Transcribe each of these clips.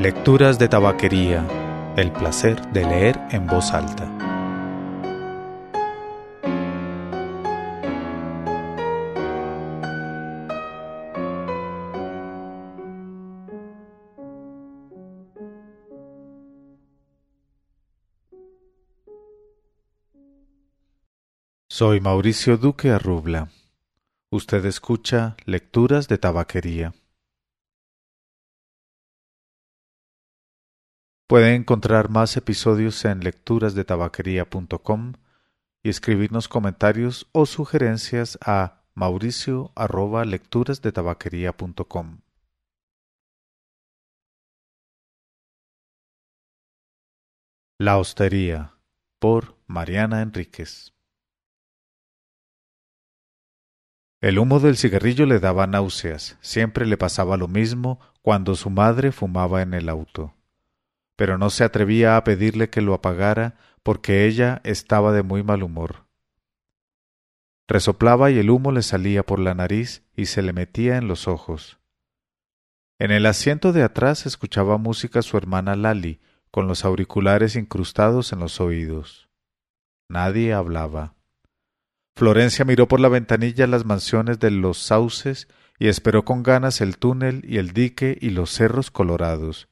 Lecturas de Tabaquería. El placer de leer en voz alta. Soy Mauricio Duque Arrubla. Usted escucha Lecturas de Tabaquería. Puede encontrar más episodios en lecturasdetabaquería.com y escribirnos comentarios o sugerencias a mauricio arroba. La Hostería por Mariana Enríquez. El humo del cigarrillo le daba náuseas, siempre le pasaba lo mismo cuando su madre fumaba en el auto pero no se atrevía a pedirle que lo apagara porque ella estaba de muy mal humor. Resoplaba y el humo le salía por la nariz y se le metía en los ojos. En el asiento de atrás escuchaba música su hermana Lali, con los auriculares incrustados en los oídos. Nadie hablaba. Florencia miró por la ventanilla las mansiones de los sauces y esperó con ganas el túnel y el dique y los cerros colorados.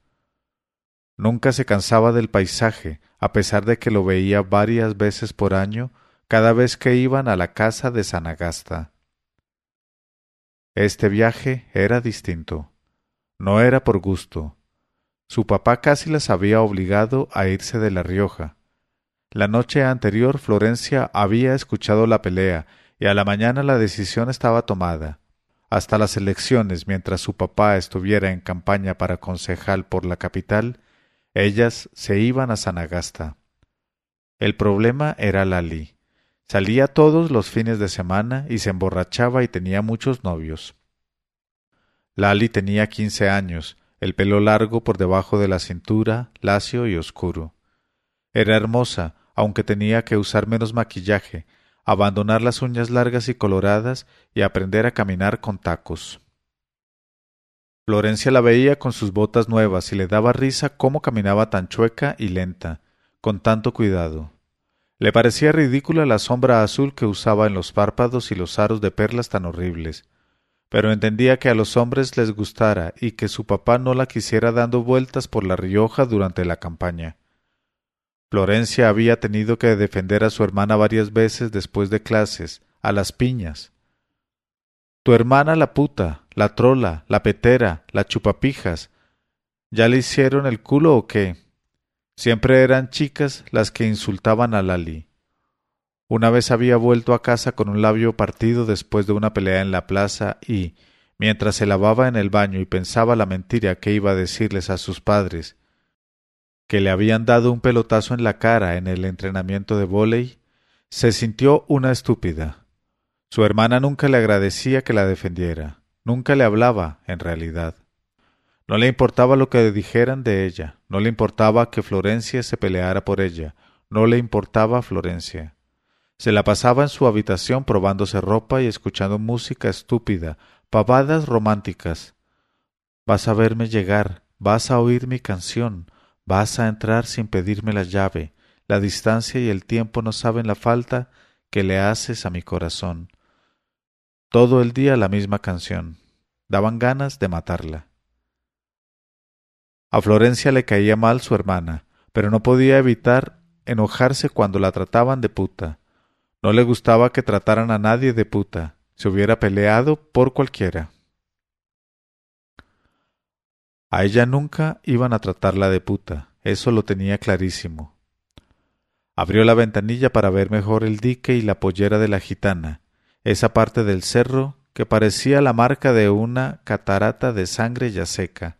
Nunca se cansaba del paisaje, a pesar de que lo veía varias veces por año, cada vez que iban a la casa de Sanagasta. Este viaje era distinto. No era por gusto. Su papá casi las había obligado a irse de La Rioja. La noche anterior Florencia había escuchado la pelea y a la mañana la decisión estaba tomada. Hasta las elecciones, mientras su papá estuviera en campaña para concejal por la capital, ellas se iban a Sanagasta. El problema era Lali. Salía todos los fines de semana y se emborrachaba y tenía muchos novios. Lali tenía quince años, el pelo largo por debajo de la cintura, lacio y oscuro. Era hermosa, aunque tenía que usar menos maquillaje, abandonar las uñas largas y coloradas y aprender a caminar con tacos. Florencia la veía con sus botas nuevas y le daba risa cómo caminaba tan chueca y lenta, con tanto cuidado. Le parecía ridícula la sombra azul que usaba en los párpados y los aros de perlas tan horribles, pero entendía que a los hombres les gustara y que su papá no la quisiera dando vueltas por la Rioja durante la campaña. Florencia había tenido que defender a su hermana varias veces después de clases, a las piñas, tu hermana la puta, la trola, la petera, la chupapijas. ¿Ya le hicieron el culo o qué? Siempre eran chicas las que insultaban a Lali. Una vez había vuelto a casa con un labio partido después de una pelea en la plaza y, mientras se lavaba en el baño y pensaba la mentira que iba a decirles a sus padres, que le habían dado un pelotazo en la cara en el entrenamiento de vóley, se sintió una estúpida. Su hermana nunca le agradecía que la defendiera, nunca le hablaba, en realidad. No le importaba lo que dijeran de ella, no le importaba que Florencia se peleara por ella, no le importaba Florencia. Se la pasaba en su habitación probándose ropa y escuchando música estúpida, pavadas románticas. Vas a verme llegar, vas a oír mi canción, vas a entrar sin pedirme la llave. La distancia y el tiempo no saben la falta que le haces a mi corazón. Todo el día la misma canción. Daban ganas de matarla. A Florencia le caía mal su hermana, pero no podía evitar enojarse cuando la trataban de puta. No le gustaba que trataran a nadie de puta. Se hubiera peleado por cualquiera. A ella nunca iban a tratarla de puta, eso lo tenía clarísimo. Abrió la ventanilla para ver mejor el dique y la pollera de la gitana, esa parte del cerro que parecía la marca de una catarata de sangre ya seca.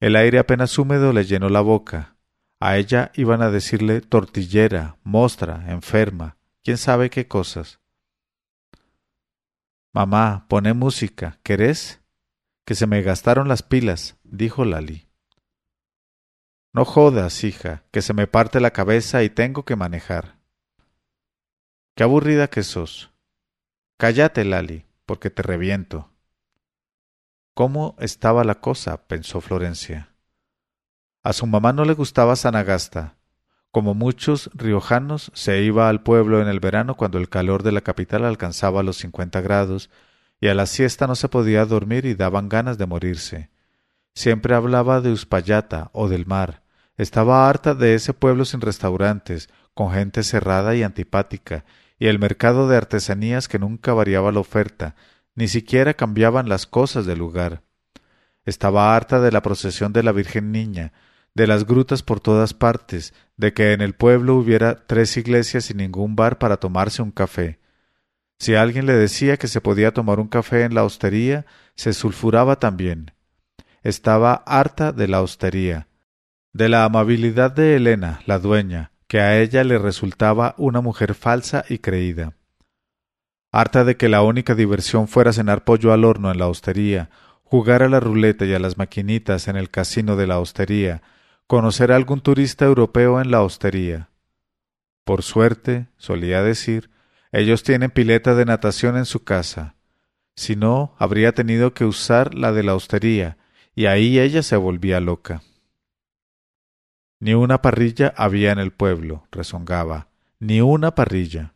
El aire apenas húmedo le llenó la boca. A ella iban a decirle tortillera, mostra, enferma, quién sabe qué cosas. Mamá, pone música, ¿querés? Que se me gastaron las pilas, dijo Lali. No jodas, hija, que se me parte la cabeza y tengo que manejar. Qué aburrida que sos. Cállate, Lali, porque te reviento. ¿Cómo estaba la cosa? pensó Florencia. A su mamá no le gustaba Sanagasta. Como muchos riojanos, se iba al pueblo en el verano cuando el calor de la capital alcanzaba los cincuenta grados, y a la siesta no se podía dormir y daban ganas de morirse. Siempre hablaba de Uspallata o del mar. Estaba harta de ese pueblo sin restaurantes, con gente cerrada y antipática, y el mercado de artesanías que nunca variaba la oferta, ni siquiera cambiaban las cosas del lugar. Estaba harta de la procesión de la Virgen Niña, de las grutas por todas partes, de que en el pueblo hubiera tres iglesias y ningún bar para tomarse un café. Si alguien le decía que se podía tomar un café en la hostería, se sulfuraba también. Estaba harta de la hostería, de la amabilidad de Elena, la dueña, que a ella le resultaba una mujer falsa y creída. Harta de que la única diversión fuera cenar pollo al horno en la hostería, jugar a la ruleta y a las maquinitas en el casino de la hostería, conocer a algún turista europeo en la hostería. Por suerte, solía decir, ellos tienen pileta de natación en su casa. Si no, habría tenido que usar la de la hostería, y ahí ella se volvía loca. Ni una parrilla había en el pueblo, rezongaba, ni una parrilla.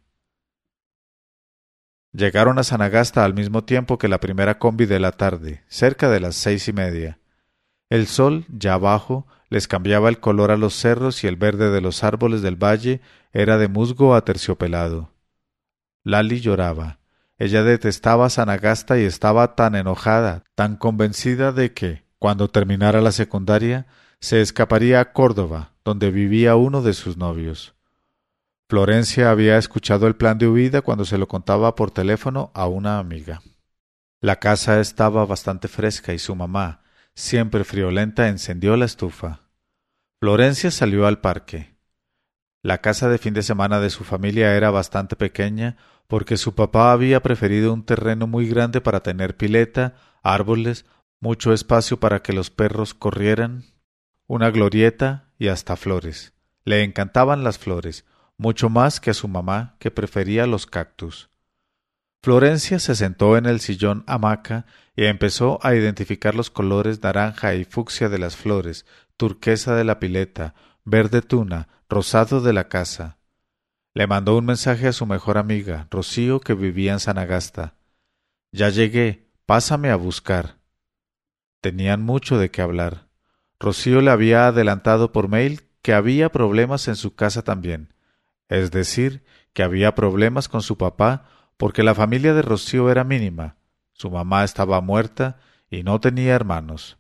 Llegaron a Sanagasta al mismo tiempo que la primera combi de la tarde, cerca de las seis y media. El sol, ya bajo, les cambiaba el color a los cerros y el verde de los árboles del valle era de musgo aterciopelado. Lali lloraba. Ella detestaba a Sanagasta y estaba tan enojada, tan convencida de que, cuando terminara la secundaria, se escaparía a Córdoba, donde vivía uno de sus novios. Florencia había escuchado el plan de huida cuando se lo contaba por teléfono a una amiga. La casa estaba bastante fresca y su mamá, siempre friolenta, encendió la estufa. Florencia salió al parque. La casa de fin de semana de su familia era bastante pequeña porque su papá había preferido un terreno muy grande para tener pileta, árboles, mucho espacio para que los perros corrieran, una glorieta y hasta flores. Le encantaban las flores, mucho más que a su mamá, que prefería los cactus. Florencia se sentó en el sillón hamaca y empezó a identificar los colores naranja y fucsia de las flores, turquesa de la pileta, verde tuna, rosado de la casa. Le mandó un mensaje a su mejor amiga, Rocío, que vivía en Sanagasta. Ya llegué, pásame a buscar. Tenían mucho de qué hablar. Rocío le había adelantado por mail que había problemas en su casa también, es decir, que había problemas con su papá porque la familia de Rocío era mínima, su mamá estaba muerta y no tenía hermanos.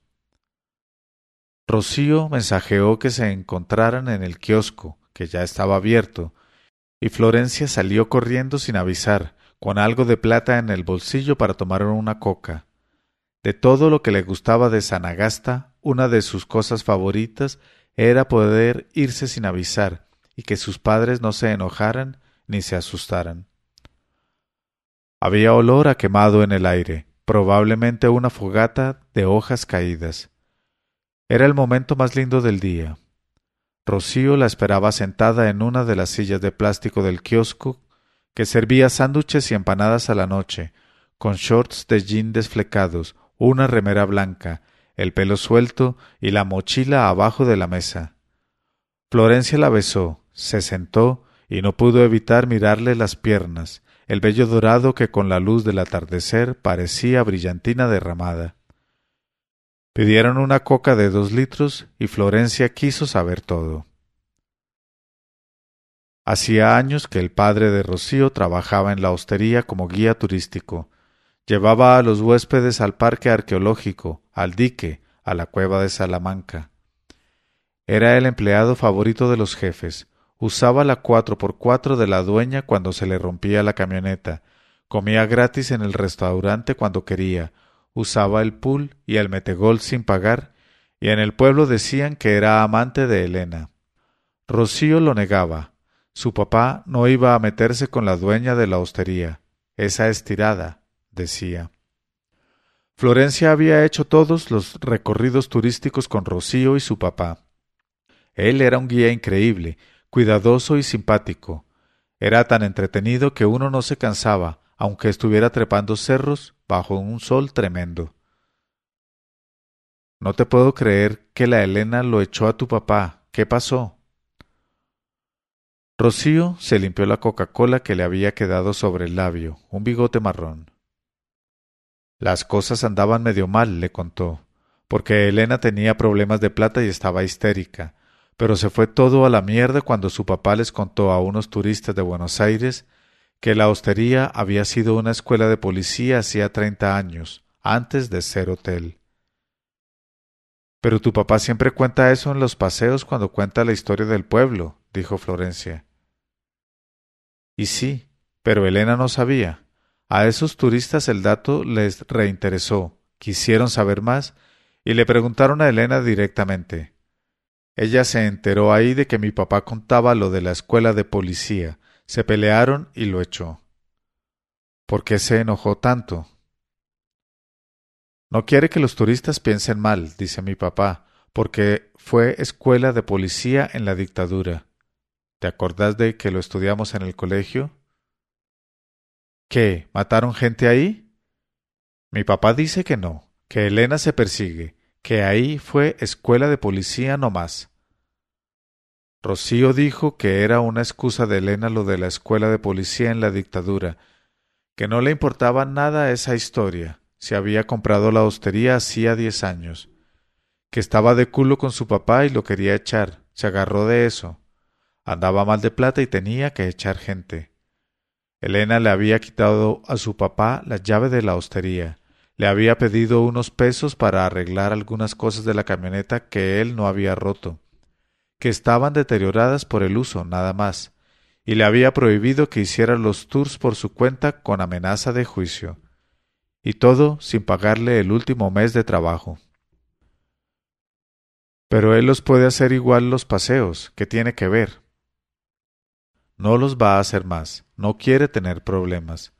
Rocío mensajeó que se encontraran en el kiosco, que ya estaba abierto, y Florencia salió corriendo sin avisar, con algo de plata en el bolsillo para tomar una coca. De todo lo que le gustaba de Sanagasta, una de sus cosas favoritas era poder irse sin avisar y que sus padres no se enojaran ni se asustaran. Había olor a quemado en el aire, probablemente una fogata de hojas caídas. Era el momento más lindo del día. Rocío la esperaba sentada en una de las sillas de plástico del kiosco que servía sándwiches y empanadas a la noche, con shorts de jean desflecados, una remera blanca, el pelo suelto y la mochila abajo de la mesa. Florencia la besó, se sentó y no pudo evitar mirarle las piernas, el vello dorado que con la luz del atardecer parecía brillantina derramada. Pidieron una coca de dos litros y Florencia quiso saber todo. Hacía años que el padre de Rocío trabajaba en la hostería como guía turístico. Llevaba a los huéspedes al parque arqueológico, al dique, a la cueva de Salamanca. Era el empleado favorito de los jefes. Usaba la cuatro por cuatro de la dueña cuando se le rompía la camioneta. Comía gratis en el restaurante cuando quería usaba el pool y el metegol sin pagar, y en el pueblo decían que era amante de Elena. Rocío lo negaba. Su papá no iba a meterse con la dueña de la hostería. Esa estirada, decía. Florencia había hecho todos los recorridos turísticos con Rocío y su papá. Él era un guía increíble, cuidadoso y simpático. Era tan entretenido que uno no se cansaba, aunque estuviera trepando cerros bajo un sol tremendo. No te puedo creer que la Elena lo echó a tu papá. ¿Qué pasó? Rocío se limpió la Coca-Cola que le había quedado sobre el labio, un bigote marrón. Las cosas andaban medio mal, le contó, porque Elena tenía problemas de plata y estaba histérica, pero se fue todo a la mierda cuando su papá les contó a unos turistas de Buenos Aires que la hostería había sido una escuela de policía hacía treinta años, antes de ser hotel. Pero tu papá siempre cuenta eso en los paseos cuando cuenta la historia del pueblo, dijo Florencia. Y sí, pero Elena no sabía. A esos turistas el dato les reinteresó, quisieron saber más y le preguntaron a Elena directamente. Ella se enteró ahí de que mi papá contaba lo de la escuela de policía, se pelearon y lo echó. ¿Por qué se enojó tanto? No quiere que los turistas piensen mal, dice mi papá, porque fue escuela de policía en la dictadura. ¿Te acordás de que lo estudiamos en el colegio? ¿Qué? ¿Mataron gente ahí? Mi papá dice que no, que Elena se persigue, que ahí fue escuela de policía no más. Rocío dijo que era una excusa de Elena lo de la escuela de policía en la dictadura, que no le importaba nada esa historia, se había comprado la hostería hacía diez años, que estaba de culo con su papá y lo quería echar, se agarró de eso. Andaba mal de plata y tenía que echar gente. Elena le había quitado a su papá la llave de la hostería, le había pedido unos pesos para arreglar algunas cosas de la camioneta que él no había roto, que estaban deterioradas por el uso, nada más, y le había prohibido que hiciera los tours por su cuenta con amenaza de juicio y todo sin pagarle el último mes de trabajo. Pero él los puede hacer igual los paseos, ¿qué tiene que ver? No los va a hacer más, no quiere tener problemas.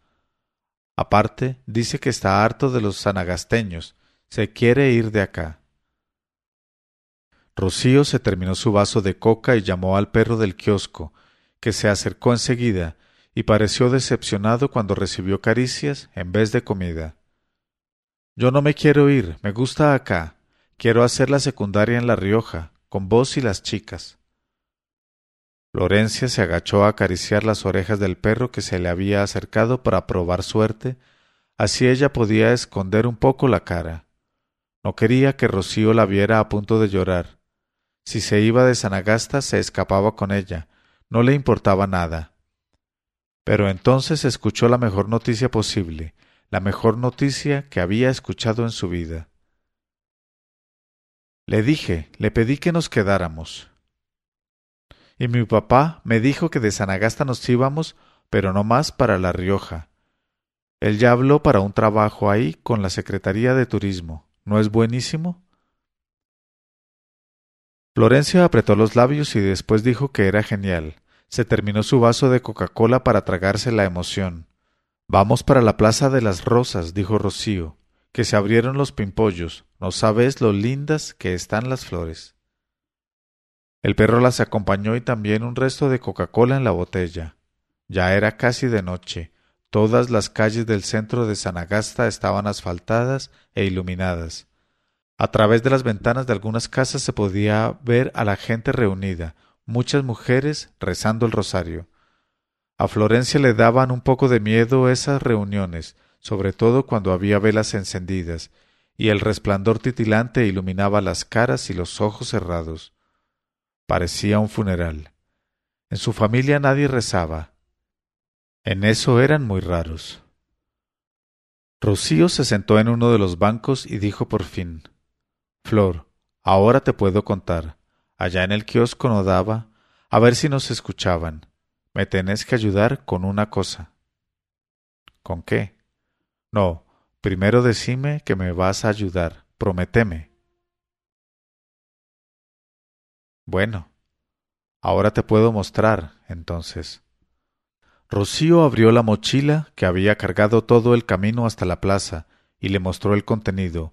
Aparte, dice que está harto de los sanagasteños, se quiere ir de acá. Rocío se terminó su vaso de coca y llamó al perro del kiosco, que se acercó enseguida y pareció decepcionado cuando recibió caricias en vez de comida. Yo no me quiero ir, me gusta acá. Quiero hacer la secundaria en La Rioja, con vos y las chicas. Florencia se agachó a acariciar las orejas del perro que se le había acercado para probar suerte, así ella podía esconder un poco la cara. No quería que Rocío la viera a punto de llorar. Si se iba de Sanagasta se escapaba con ella, no le importaba nada. Pero entonces escuchó la mejor noticia posible, la mejor noticia que había escuchado en su vida. Le dije, le pedí que nos quedáramos. Y mi papá me dijo que de Sanagasta nos íbamos, pero no más para La Rioja. Él ya habló para un trabajo ahí con la Secretaría de Turismo. ¿No es buenísimo? Florencia apretó los labios y después dijo que era genial. Se terminó su vaso de Coca-Cola para tragarse la emoción. Vamos para la Plaza de las Rosas, dijo Rocío, que se abrieron los pimpollos. No sabes lo lindas que están las flores. El perro las acompañó y también un resto de Coca-Cola en la botella. Ya era casi de noche. Todas las calles del centro de Sanagasta estaban asfaltadas e iluminadas. A través de las ventanas de algunas casas se podía ver a la gente reunida, muchas mujeres rezando el rosario. A Florencia le daban un poco de miedo esas reuniones, sobre todo cuando había velas encendidas, y el resplandor titilante iluminaba las caras y los ojos cerrados. Parecía un funeral. En su familia nadie rezaba. En eso eran muy raros. Rocío se sentó en uno de los bancos y dijo por fin Flor, ahora te puedo contar. Allá en el kiosco no daba, a ver si nos escuchaban. Me tenés que ayudar con una cosa. ¿Con qué? No, primero decime que me vas a ayudar. Prométeme. Bueno, ahora te puedo mostrar, entonces. Rocío abrió la mochila que había cargado todo el camino hasta la plaza y le mostró el contenido,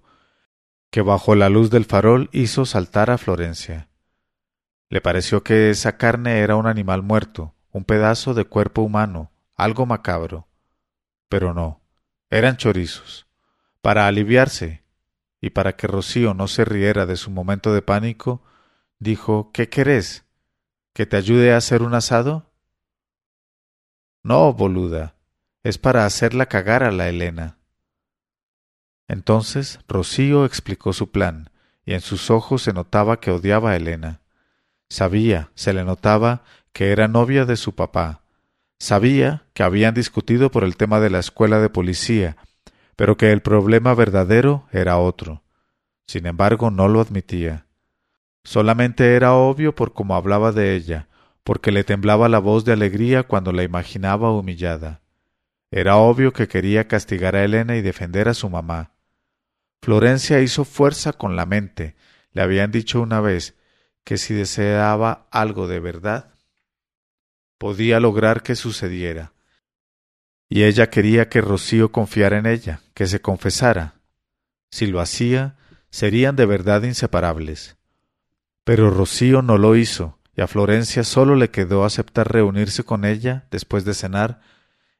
que bajo la luz del farol hizo saltar a Florencia. Le pareció que esa carne era un animal muerto, un pedazo de cuerpo humano, algo macabro. Pero no, eran chorizos. Para aliviarse, y para que Rocío no se riera de su momento de pánico, dijo ¿Qué querés? ¿Que te ayude a hacer un asado? No, boluda, es para hacerla cagar a la Elena. Entonces Rocío explicó su plan, y en sus ojos se notaba que odiaba a Elena. Sabía, se le notaba, que era novia de su papá. Sabía que habían discutido por el tema de la escuela de policía, pero que el problema verdadero era otro. Sin embargo, no lo admitía. Solamente era obvio por cómo hablaba de ella, porque le temblaba la voz de alegría cuando la imaginaba humillada. Era obvio que quería castigar a Elena y defender a su mamá. Florencia hizo fuerza con la mente. Le habían dicho una vez que si deseaba algo de verdad, podía lograr que sucediera. Y ella quería que Rocío confiara en ella, que se confesara. Si lo hacía, serían de verdad inseparables. Pero Rocío no lo hizo, y a Florencia solo le quedó aceptar reunirse con ella, después de cenar,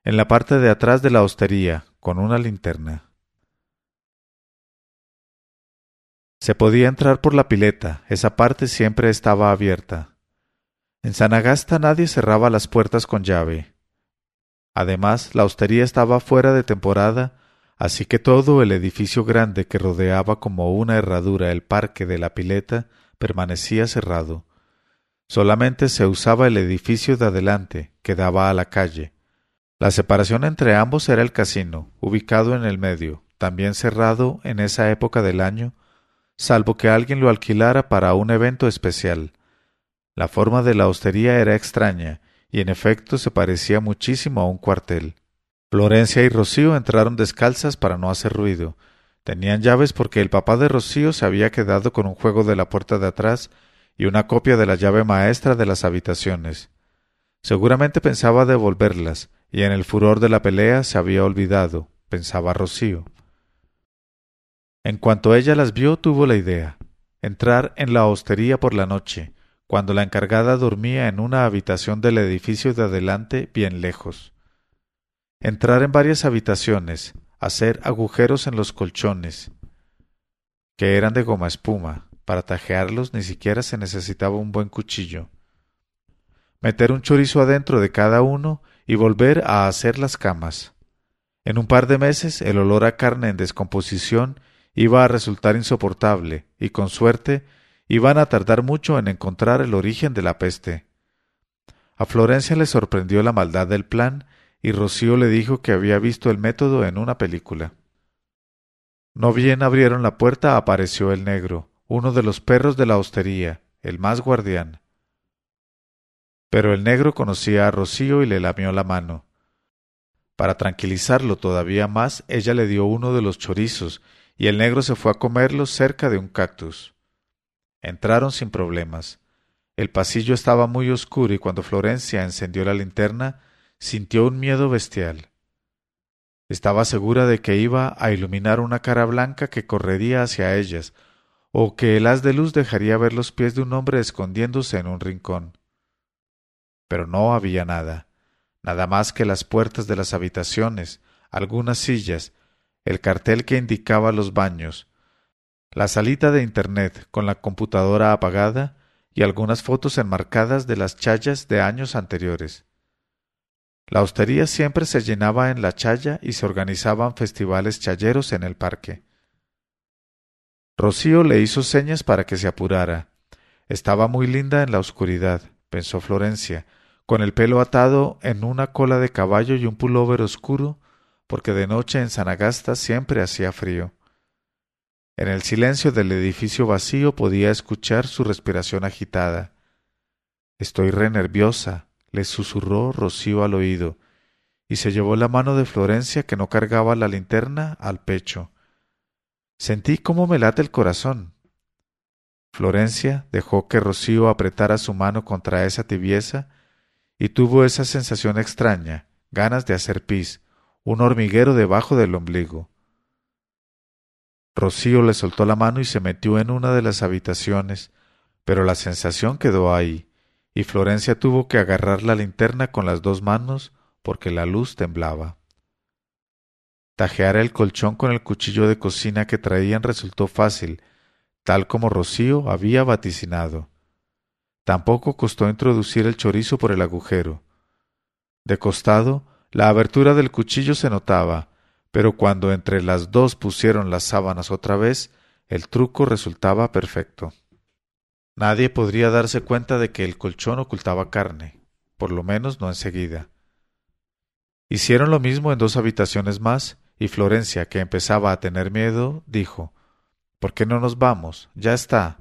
en la parte de atrás de la hostería, con una linterna. Se podía entrar por la pileta, esa parte siempre estaba abierta. En San Agasta nadie cerraba las puertas con llave. Además, la hostería estaba fuera de temporada, así que todo el edificio grande que rodeaba como una herradura el parque de la pileta permanecía cerrado. Solamente se usaba el edificio de adelante, que daba a la calle. La separación entre ambos era el casino, ubicado en el medio, también cerrado en esa época del año, salvo que alguien lo alquilara para un evento especial. La forma de la hostería era extraña, y en efecto se parecía muchísimo a un cuartel. Florencia y Rocío entraron descalzas para no hacer ruido. Tenían llaves porque el papá de Rocío se había quedado con un juego de la puerta de atrás y una copia de la llave maestra de las habitaciones. Seguramente pensaba devolverlas, y en el furor de la pelea se había olvidado, pensaba Rocío. En cuanto ella las vio, tuvo la idea. Entrar en la hostería por la noche, cuando la encargada dormía en una habitación del edificio de adelante bien lejos. Entrar en varias habitaciones, hacer agujeros en los colchones, que eran de goma espuma, para tajearlos ni siquiera se necesitaba un buen cuchillo. Meter un chorizo adentro de cada uno y volver a hacer las camas. En un par de meses el olor a carne en descomposición iba a resultar insoportable, y con suerte iban a tardar mucho en encontrar el origen de la peste. A Florencia le sorprendió la maldad del plan, y Rocío le dijo que había visto el método en una película. No bien abrieron la puerta apareció el negro, uno de los perros de la hostería, el más guardián. Pero el negro conocía a Rocío y le lamió la mano. Para tranquilizarlo todavía más, ella le dio uno de los chorizos y el negro se fue a comerlos cerca de un cactus. Entraron sin problemas. El pasillo estaba muy oscuro y cuando Florencia encendió la linterna, sintió un miedo bestial. Estaba segura de que iba a iluminar una cara blanca que correría hacia ellas, o que el haz de luz dejaría ver los pies de un hombre escondiéndose en un rincón. Pero no había nada, nada más que las puertas de las habitaciones, algunas sillas el cartel que indicaba los baños, la salita de Internet con la computadora apagada y algunas fotos enmarcadas de las chayas de años anteriores. La hostería siempre se llenaba en la chaya y se organizaban festivales chayeros en el parque. Rocío le hizo señas para que se apurara. Estaba muy linda en la oscuridad, pensó Florencia, con el pelo atado en una cola de caballo y un pullover oscuro porque de noche en Sanagasta siempre hacía frío. En el silencio del edificio vacío podía escuchar su respiración agitada. Estoy re nerviosa, le susurró Rocío al oído, y se llevó la mano de Florencia que no cargaba la linterna al pecho. Sentí cómo me late el corazón. Florencia dejó que Rocío apretara su mano contra esa tibieza y tuvo esa sensación extraña, ganas de hacer pis, un hormiguero debajo del ombligo. Rocío le soltó la mano y se metió en una de las habitaciones, pero la sensación quedó ahí, y Florencia tuvo que agarrar la linterna con las dos manos porque la luz temblaba. Tajear el colchón con el cuchillo de cocina que traían resultó fácil, tal como Rocío había vaticinado. Tampoco costó introducir el chorizo por el agujero. De costado, la abertura del cuchillo se notaba, pero cuando entre las dos pusieron las sábanas otra vez, el truco resultaba perfecto. Nadie podría darse cuenta de que el colchón ocultaba carne, por lo menos no enseguida. Hicieron lo mismo en dos habitaciones más, y Florencia, que empezaba a tener miedo, dijo ¿Por qué no nos vamos? Ya está.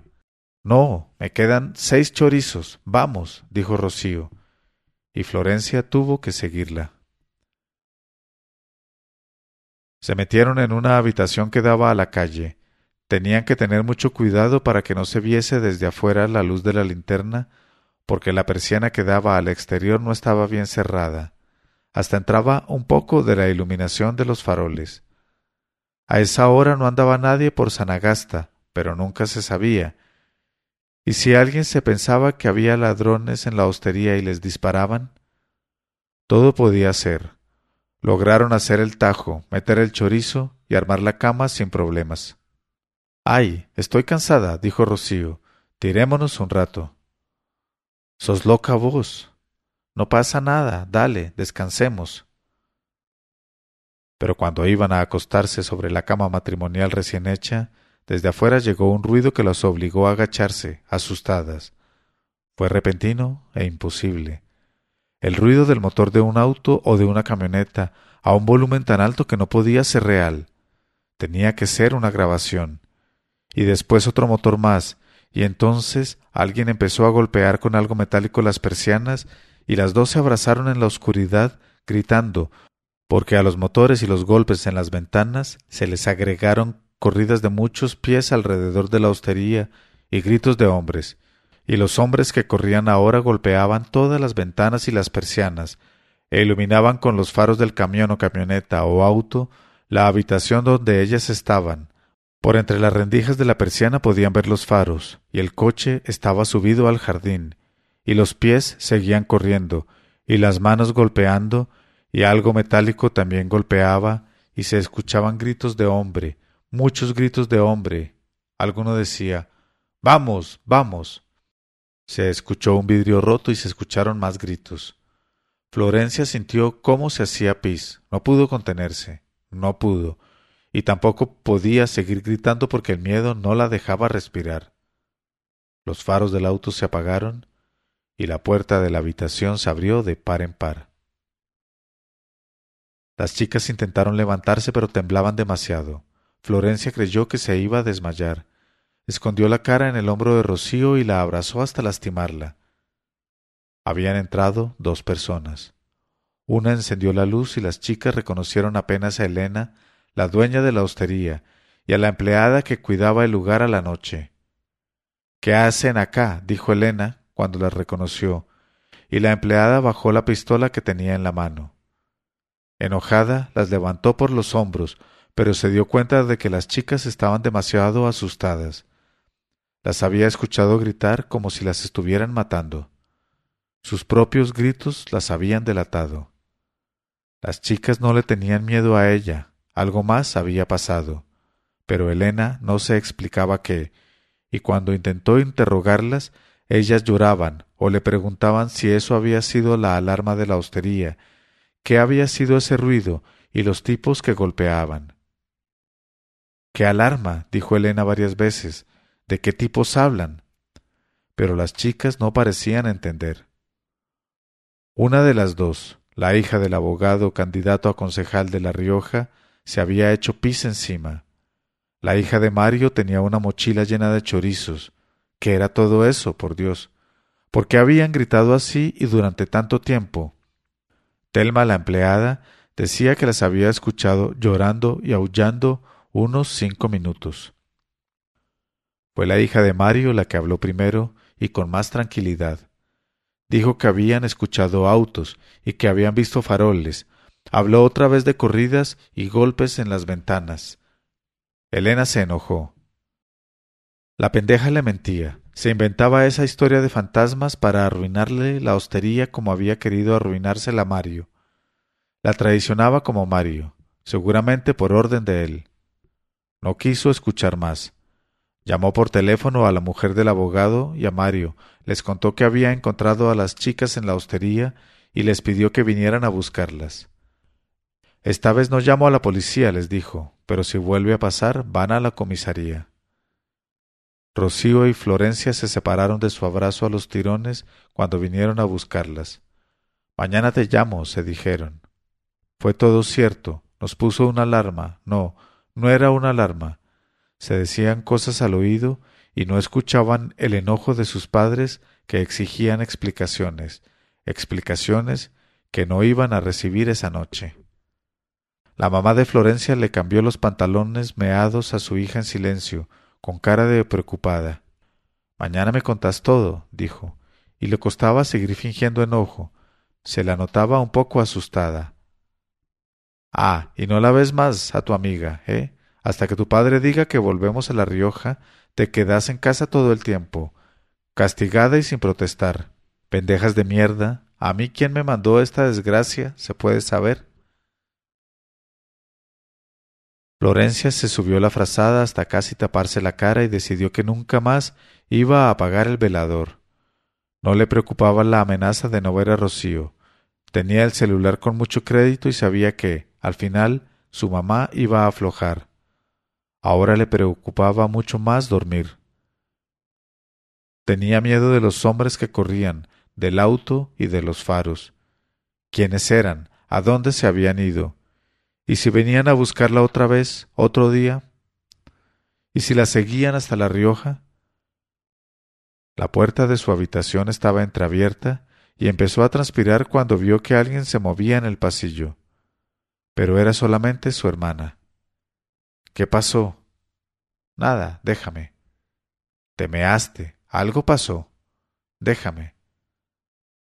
No, me quedan seis chorizos. Vamos, dijo Rocío. Y Florencia tuvo que seguirla. Se metieron en una habitación que daba a la calle. Tenían que tener mucho cuidado para que no se viese desde afuera la luz de la linterna, porque la persiana que daba al exterior no estaba bien cerrada. Hasta entraba un poco de la iluminación de los faroles. A esa hora no andaba nadie por Sanagasta, pero nunca se sabía. Y si alguien se pensaba que había ladrones en la hostería y les disparaban, todo podía ser. Lograron hacer el tajo, meter el chorizo y armar la cama sin problemas. Ay, estoy cansada, dijo Rocío. Tirémonos un rato. Sos loca vos. No pasa nada, dale, descansemos. Pero cuando iban a acostarse sobre la cama matrimonial recién hecha, desde afuera llegó un ruido que las obligó a agacharse, asustadas. Fue repentino e imposible el ruido del motor de un auto o de una camioneta a un volumen tan alto que no podía ser real. Tenía que ser una grabación. Y después otro motor más, y entonces alguien empezó a golpear con algo metálico las persianas y las dos se abrazaron en la oscuridad, gritando, porque a los motores y los golpes en las ventanas se les agregaron corridas de muchos pies alrededor de la hostería y gritos de hombres, y los hombres que corrían ahora golpeaban todas las ventanas y las persianas, e iluminaban con los faros del camión o camioneta o auto la habitación donde ellas estaban. Por entre las rendijas de la persiana podían ver los faros, y el coche estaba subido al jardín, y los pies seguían corriendo, y las manos golpeando, y algo metálico también golpeaba, y se escuchaban gritos de hombre, muchos gritos de hombre. Alguno decía Vamos, vamos. Se escuchó un vidrio roto y se escucharon más gritos. Florencia sintió cómo se hacía pis. No pudo contenerse. No pudo. Y tampoco podía seguir gritando porque el miedo no la dejaba respirar. Los faros del auto se apagaron y la puerta de la habitación se abrió de par en par. Las chicas intentaron levantarse pero temblaban demasiado. Florencia creyó que se iba a desmayar escondió la cara en el hombro de Rocío y la abrazó hasta lastimarla. Habían entrado dos personas. Una encendió la luz y las chicas reconocieron apenas a Elena, la dueña de la hostería, y a la empleada que cuidaba el lugar a la noche. ¿Qué hacen acá? dijo Elena cuando las reconoció, y la empleada bajó la pistola que tenía en la mano. Enojada, las levantó por los hombros, pero se dio cuenta de que las chicas estaban demasiado asustadas. Las había escuchado gritar como si las estuvieran matando. Sus propios gritos las habían delatado. Las chicas no le tenían miedo a ella, algo más había pasado, pero Elena no se explicaba qué, y cuando intentó interrogarlas, ellas lloraban o le preguntaban si eso había sido la alarma de la hostería, qué había sido ese ruido y los tipos que golpeaban. ¿Qué alarma? dijo Elena varias veces, de qué tipos hablan. Pero las chicas no parecían entender. Una de las dos, la hija del abogado candidato a concejal de La Rioja, se había hecho pis encima. La hija de Mario tenía una mochila llena de chorizos. ¿Qué era todo eso, por Dios? ¿Por qué habían gritado así y durante tanto tiempo? Telma, la empleada, decía que las había escuchado llorando y aullando unos cinco minutos. Fue la hija de Mario la que habló primero y con más tranquilidad. Dijo que habían escuchado autos y que habían visto faroles. Habló otra vez de corridas y golpes en las ventanas. Elena se enojó. La pendeja le mentía. Se inventaba esa historia de fantasmas para arruinarle la hostería como había querido arruinársela Mario. La traicionaba como Mario. seguramente por orden de él. No quiso escuchar más. Llamó por teléfono a la mujer del abogado y a Mario, les contó que había encontrado a las chicas en la hostería y les pidió que vinieran a buscarlas. Esta vez no llamo a la policía, les dijo, pero si vuelve a pasar, van a la comisaría. Rocío y Florencia se separaron de su abrazo a los tirones cuando vinieron a buscarlas. Mañana te llamo, se dijeron. Fue todo cierto, nos puso una alarma. No, no era una alarma. Se decían cosas al oído y no escuchaban el enojo de sus padres que exigían explicaciones, explicaciones que no iban a recibir esa noche. La mamá de Florencia le cambió los pantalones meados a su hija en silencio, con cara de preocupada. Mañana me contás todo, dijo, y le costaba seguir fingiendo enojo. Se la notaba un poco asustada. Ah, y no la ves más a tu amiga, ¿eh? Hasta que tu padre diga que volvemos a La Rioja, te quedas en casa todo el tiempo, castigada y sin protestar. Pendejas de mierda. ¿A mí quién me mandó esta desgracia? ¿Se puede saber? Florencia se subió la frazada hasta casi taparse la cara y decidió que nunca más iba a apagar el velador. No le preocupaba la amenaza de no ver a Rocío. Tenía el celular con mucho crédito y sabía que, al final, su mamá iba a aflojar. Ahora le preocupaba mucho más dormir. Tenía miedo de los hombres que corrían, del auto y de los faros. ¿Quiénes eran? ¿A dónde se habían ido? ¿Y si venían a buscarla otra vez, otro día? ¿Y si la seguían hasta La Rioja? La puerta de su habitación estaba entreabierta y empezó a transpirar cuando vio que alguien se movía en el pasillo. Pero era solamente su hermana. ¿Qué pasó? Nada, déjame. Te measte. Algo pasó. Déjame.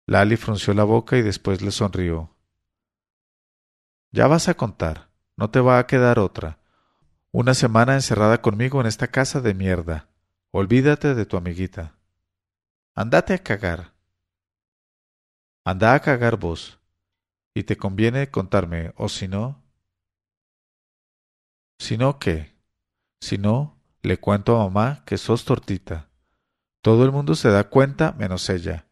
Lali frunció la boca y después le sonrió. Ya vas a contar, no te va a quedar otra. Una semana encerrada conmigo en esta casa de mierda. Olvídate de tu amiguita. Andate a cagar. Anda a cagar vos. Y te conviene contarme, o si no. Si no, ¿qué? Si no, le cuento a mamá que sos tortita. Todo el mundo se da cuenta menos ella.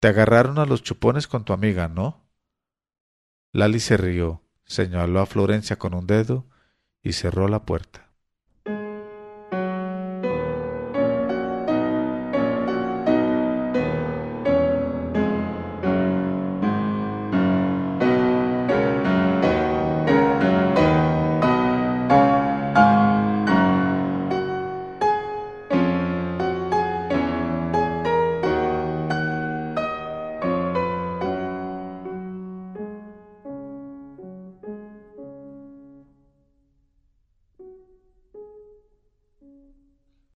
Te agarraron a los chupones con tu amiga, ¿no? Lali se rió, señaló a Florencia con un dedo y cerró la puerta.